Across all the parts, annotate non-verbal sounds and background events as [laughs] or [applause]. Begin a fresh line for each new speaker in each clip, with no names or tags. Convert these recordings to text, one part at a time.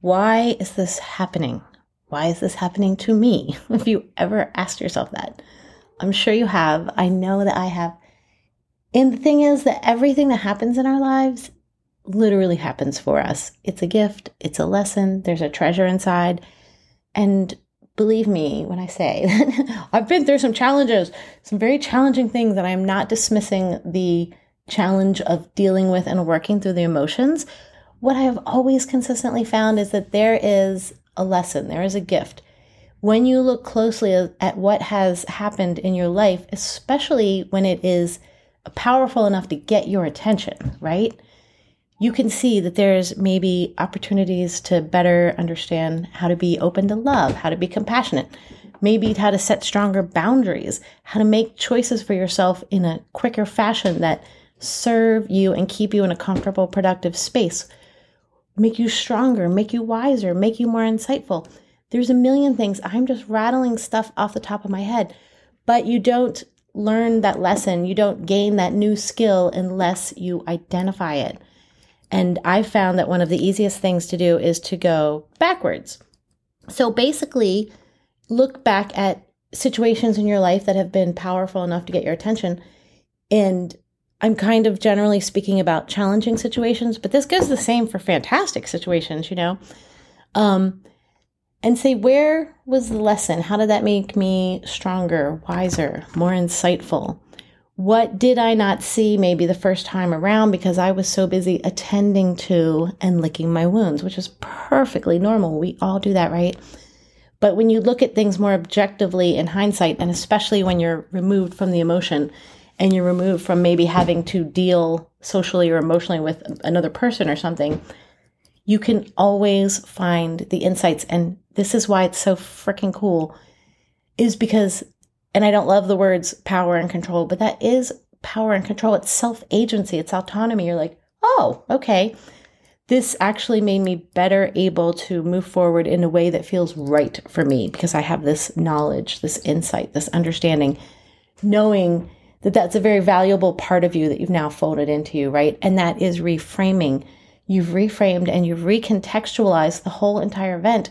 why is this happening? Why is this happening to me? [laughs] If you ever asked yourself that, I'm sure you have. I know that I have. And the thing is that everything that happens in our lives literally happens for us. It's a gift, it's a lesson, there's a treasure inside. And believe me when I say [laughs] that I've been through some challenges, some very challenging things, and I'm not dismissing the challenge of dealing with and working through the emotions. What I have always consistently found is that there is a lesson, there is a gift. When you look closely at what has happened in your life, especially when it is powerful enough to get your attention, right? You can see that there's maybe opportunities to better understand how to be open to love, how to be compassionate, maybe how to set stronger boundaries, how to make choices for yourself in a quicker fashion that serve you and keep you in a comfortable, productive space, make you stronger, make you wiser, make you more insightful. There's a million things. I'm just rattling stuff off the top of my head, but you don't learn that lesson. You don't gain that new skill unless you identify it. And I found that one of the easiest things to do is to go backwards. So basically, look back at situations in your life that have been powerful enough to get your attention and I'm kind of generally speaking about challenging situations, but this goes the same for fantastic situations, you know. Um, and say, where was the lesson? How did that make me stronger, wiser, more insightful? What did I not see maybe the first time around because I was so busy attending to and licking my wounds, which is perfectly normal. We all do that, right? But when you look at things more objectively in hindsight, and especially when you're removed from the emotion, and you're removed from maybe having to deal socially or emotionally with another person or something, you can always find the insights. And this is why it's so freaking cool, is because, and I don't love the words power and control, but that is power and control. It's self agency, it's autonomy. You're like, oh, okay. This actually made me better able to move forward in a way that feels right for me because I have this knowledge, this insight, this understanding, knowing that that's a very valuable part of you that you've now folded into you, right? And that is reframing. You've reframed and you've recontextualized the whole entire event.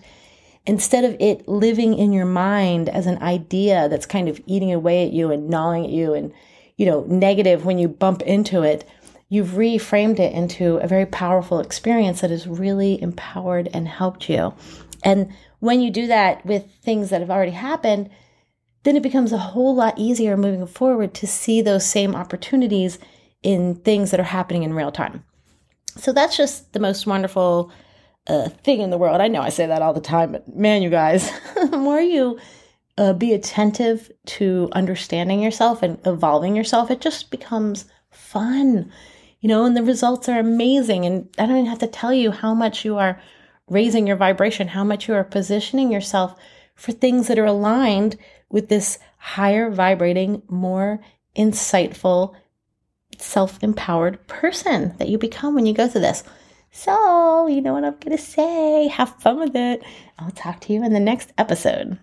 Instead of it living in your mind as an idea that's kind of eating away at you and gnawing at you and, you know, negative when you bump into it, you've reframed it into a very powerful experience that has really empowered and helped you. And when you do that with things that have already happened, then it becomes a whole lot easier moving forward to see those same opportunities in things that are happening in real time. So that's just the most wonderful uh, thing in the world. I know I say that all the time, but man, you guys, [laughs] the more you uh, be attentive to understanding yourself and evolving yourself, it just becomes fun, you know, and the results are amazing. And I don't even have to tell you how much you are raising your vibration, how much you are positioning yourself for things that are aligned with this higher vibrating, more insightful, self empowered person that you become when you go through this. So, you know what I'm going to say. Have fun with it. I'll talk to you in the next episode.